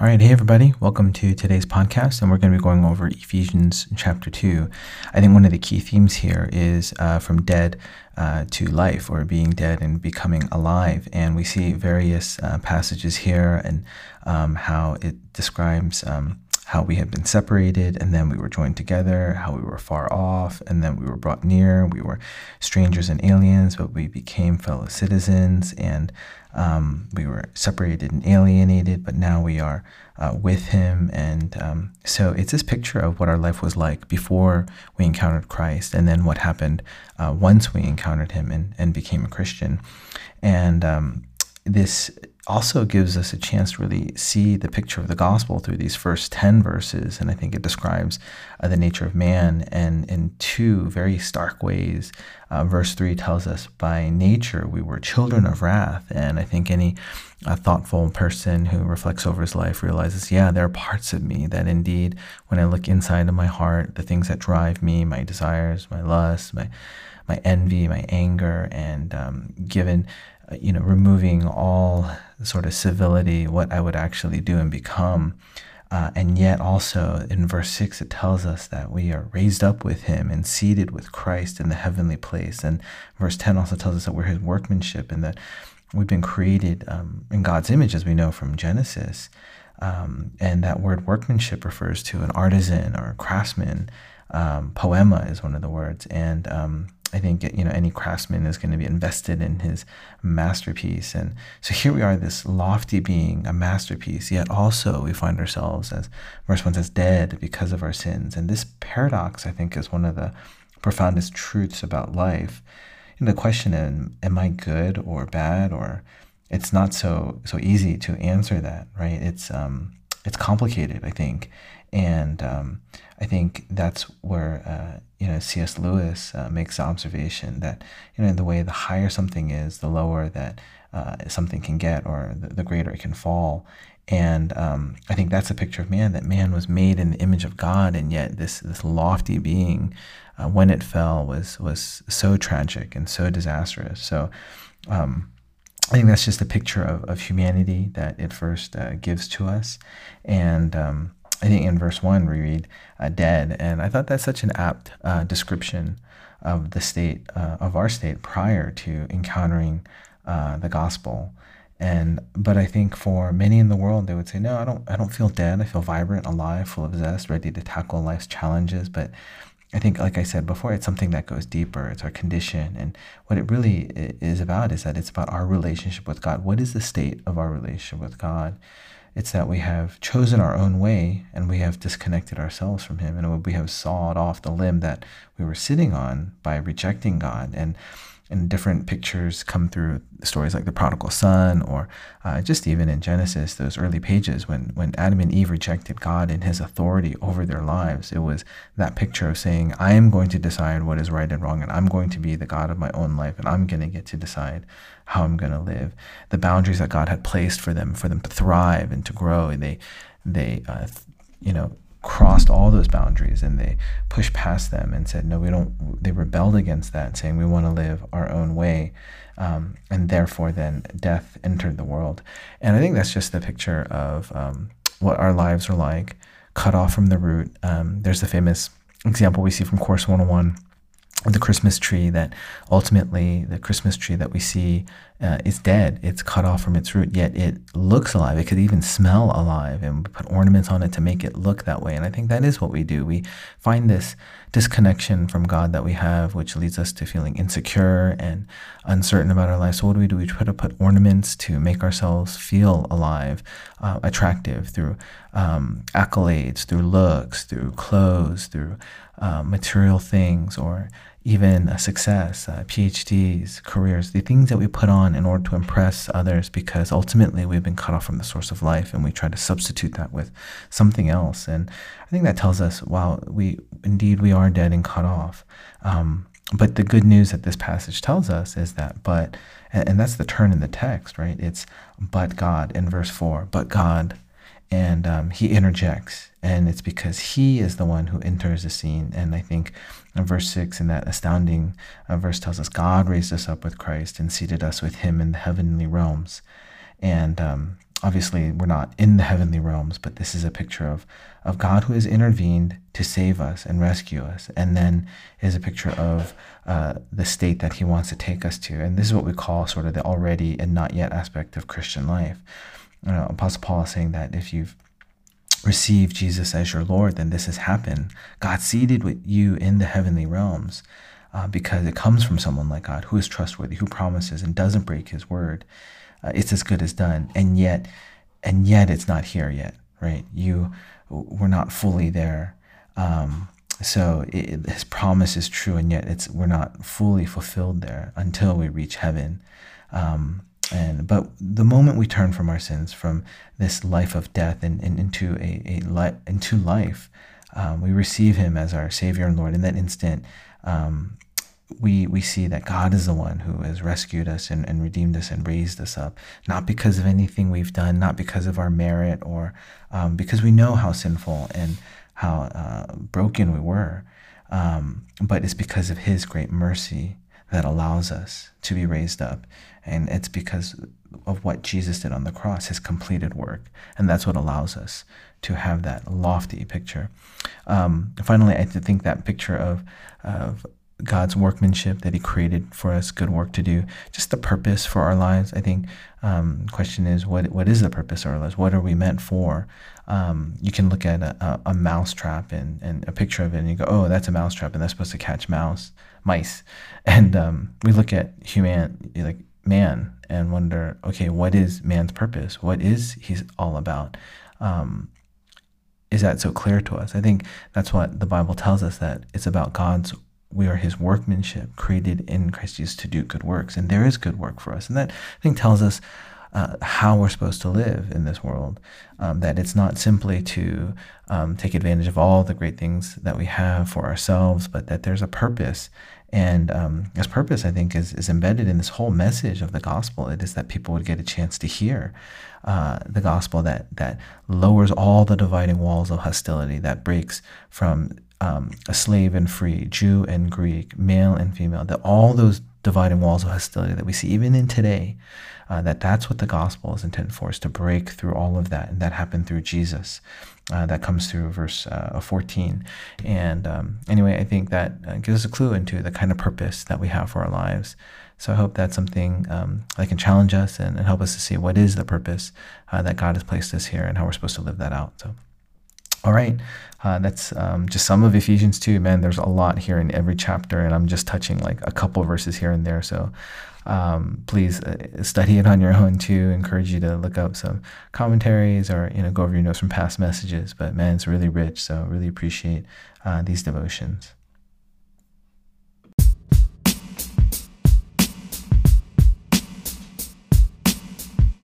All right, hey everybody, welcome to today's podcast, and we're going to be going over Ephesians chapter 2. I think one of the key themes here is uh, from dead uh, to life, or being dead and becoming alive. And we see various uh, passages here and um, how it describes um, how we had been separated and then we were joined together, how we were far off and then we were brought near. We were strangers and aliens, but we became fellow citizens and um, we were separated and alienated, but now we are uh, with Him. And um, so it's this picture of what our life was like before we encountered Christ and then what happened uh, once we encountered Him and, and became a Christian. And um, this also gives us a chance to really see the picture of the gospel through these first 10 verses. And I think it describes uh, the nature of man and in two very stark ways. Uh, verse 3 tells us, by nature we were children of wrath. And I think any uh, thoughtful person who reflects over his life realizes, yeah, there are parts of me that indeed, when I look inside of my heart, the things that drive me, my desires, my lusts, my my envy, my anger, and um, given uh, you know, removing all sort of civility, what I would actually do and become. Uh, and yet, also in verse 6, it tells us that we are raised up with him and seated with Christ in the heavenly place. And verse 10 also tells us that we're his workmanship and that we've been created um, in God's image, as we know from Genesis. Um, and that word workmanship refers to an artisan or a craftsman. Um, poiema is one of the words. And um, I think you know any craftsman is going to be invested in his masterpiece, and so here we are, this lofty being, a masterpiece. Yet also we find ourselves, as verse one says, dead because of our sins. And this paradox, I think, is one of the profoundest truths about life. And the question: Am, am I good or bad? Or it's not so so easy to answer that, right? It's um, it's complicated, I think, and um, I think that's where uh, you know C.S. Lewis uh, makes the observation that you know the way the higher something is, the lower that uh, something can get, or the, the, greater it can fall. And um, I think that's a picture of man. That man was made in the image of God, and yet this this lofty being, uh, when it fell, was was so tragic and so disastrous. So. Um, I think that's just a picture of, of humanity that it first uh, gives to us. And um, I think in verse 1 we read uh, dead. And I thought that's such an apt uh, description of the state, uh, of our state prior to encountering uh, the gospel. And but I think for many in the world, they would say, no, I don't, I don't feel dead. I feel vibrant, alive, full of zest, ready to tackle life's challenges. But I think, like I said before, it's something that goes deeper. It's our condition. And what it really is about is that it's about our relationship with God. What is the state of our relationship with God? It's that we have chosen our own way and we have disconnected ourselves from Him. And we have sawed off the limb that we were sitting on by rejecting God. And and different pictures come through stories like the prodigal son or uh, just even in genesis those early pages when, when adam and eve rejected god and his authority over their lives it was that picture of saying i am going to decide what is right and wrong and i'm going to be the god of my own life and i'm going to get to decide how i'm going to live. The boundaries that god had placed for them for them to thrive and to grow and they they uh, you know crossed all those boundaries and they pushed past them and said, no, we don't, they rebelled against that, saying we want to live our own way. Um, and therefore, then death entered the world. And I think that's just the picture of um, what our lives are like, cut off from the root. Um, there's the famous example we see from Course 101 the Christmas tree that ultimately the Christmas tree that we see uh, is dead. It's cut off from its root, yet it looks alive. It could even smell alive, and we put ornaments on it to make it look that way. And I think that is what we do. We find this disconnection from God that we have, which leads us to feeling insecure and uncertain about our life. So what do we do? We try to put ornaments to make ourselves feel alive, uh, attractive through um, accolades, through looks, through clothes, through uh, material things, or even a success, uh, PhDs, careers, the things that we put on in order to impress others because ultimately we've been cut off from the source of life and we try to substitute that with something else. And I think that tells us, wow, we indeed we are dead and cut off. Um, but the good news that this passage tells us is that, but, and, and that's the turn in the text, right? It's but God in verse 4, but God and um, he interjects and it's because he is the one who enters the scene and i think in verse 6 in that astounding uh, verse tells us god raised us up with christ and seated us with him in the heavenly realms and um, obviously, we're not in the heavenly realms, but this is a picture of, of God who has intervened to save us and rescue us. And then is a picture of uh, the state that he wants to take us to. And this is what we call sort of the already and not yet aspect of Christian life. Know, Apostle Paul is saying that if you've received Jesus as your Lord, then this has happened. God seated with you in the heavenly realms. Uh, because it comes from someone like God who is trustworthy, who promises and doesn't break his word uh, it's as good as done and yet and yet it's not here yet right you we're not fully there um, so it, his promise is true and yet it's we're not fully fulfilled there until we reach heaven um, and but the moment we turn from our sins from this life of death and, and into a, a li- into life um, we receive him as our savior and lord. In that instant um, we we see that God is the one who has rescued us and, and redeemed us and raised us up, not because of anything we've done, not because of our merit, or um, because we know how sinful and how uh, broken we were, um, but it's because of His great mercy that allows us to be raised up, and it's because of what Jesus did on the cross, His completed work, and that's what allows us to have that lofty picture. Um, finally, I think that picture of of God's workmanship that He created for us, good work to do, just the purpose for our lives. I think um, question is what what is the purpose of our lives? What are we meant for? Um, you can look at a, a, mouse trap and, and a picture of it, and you go, oh, that's a mouse trap, and that's supposed to catch mouse mice. And um, we look at human like man and wonder, okay, what is man's purpose? What is he's all about? Um, is that so clear to us? I think that's what the Bible tells us that it's about God's we are his workmanship created in Christ Jesus to do good works. And there is good work for us. And that I think tells us uh, how we're supposed to live in this world. Um, that it's not simply to um, take advantage of all the great things that we have for ourselves, but that there's a purpose. And um, this purpose, I think, is, is embedded in this whole message of the gospel. It is that people would get a chance to hear uh, the gospel that that lowers all the dividing walls of hostility, that breaks from um, a slave and free, Jew and Greek, male and female, that all those dividing walls of hostility that we see even in today, uh, that that's what the gospel is intended for, is to break through all of that. And that happened through Jesus. Uh, that comes through verse uh, 14. And um, anyway, I think that uh, gives us a clue into the kind of purpose that we have for our lives. So I hope that's something um, that can challenge us and, and, help us to see what is the purpose uh, that God has placed us here and how we're supposed to live that out. So. All right, uh, that's um, just some of Ephesians 2. Man, there's a lot here in every chapter, and I'm just touching like a couple verses here and there. So um, please uh, study it on your own too. Encourage you to look up some commentaries or you know go over your notes from past messages. But man, it's really rich. So really appreciate uh, these devotions.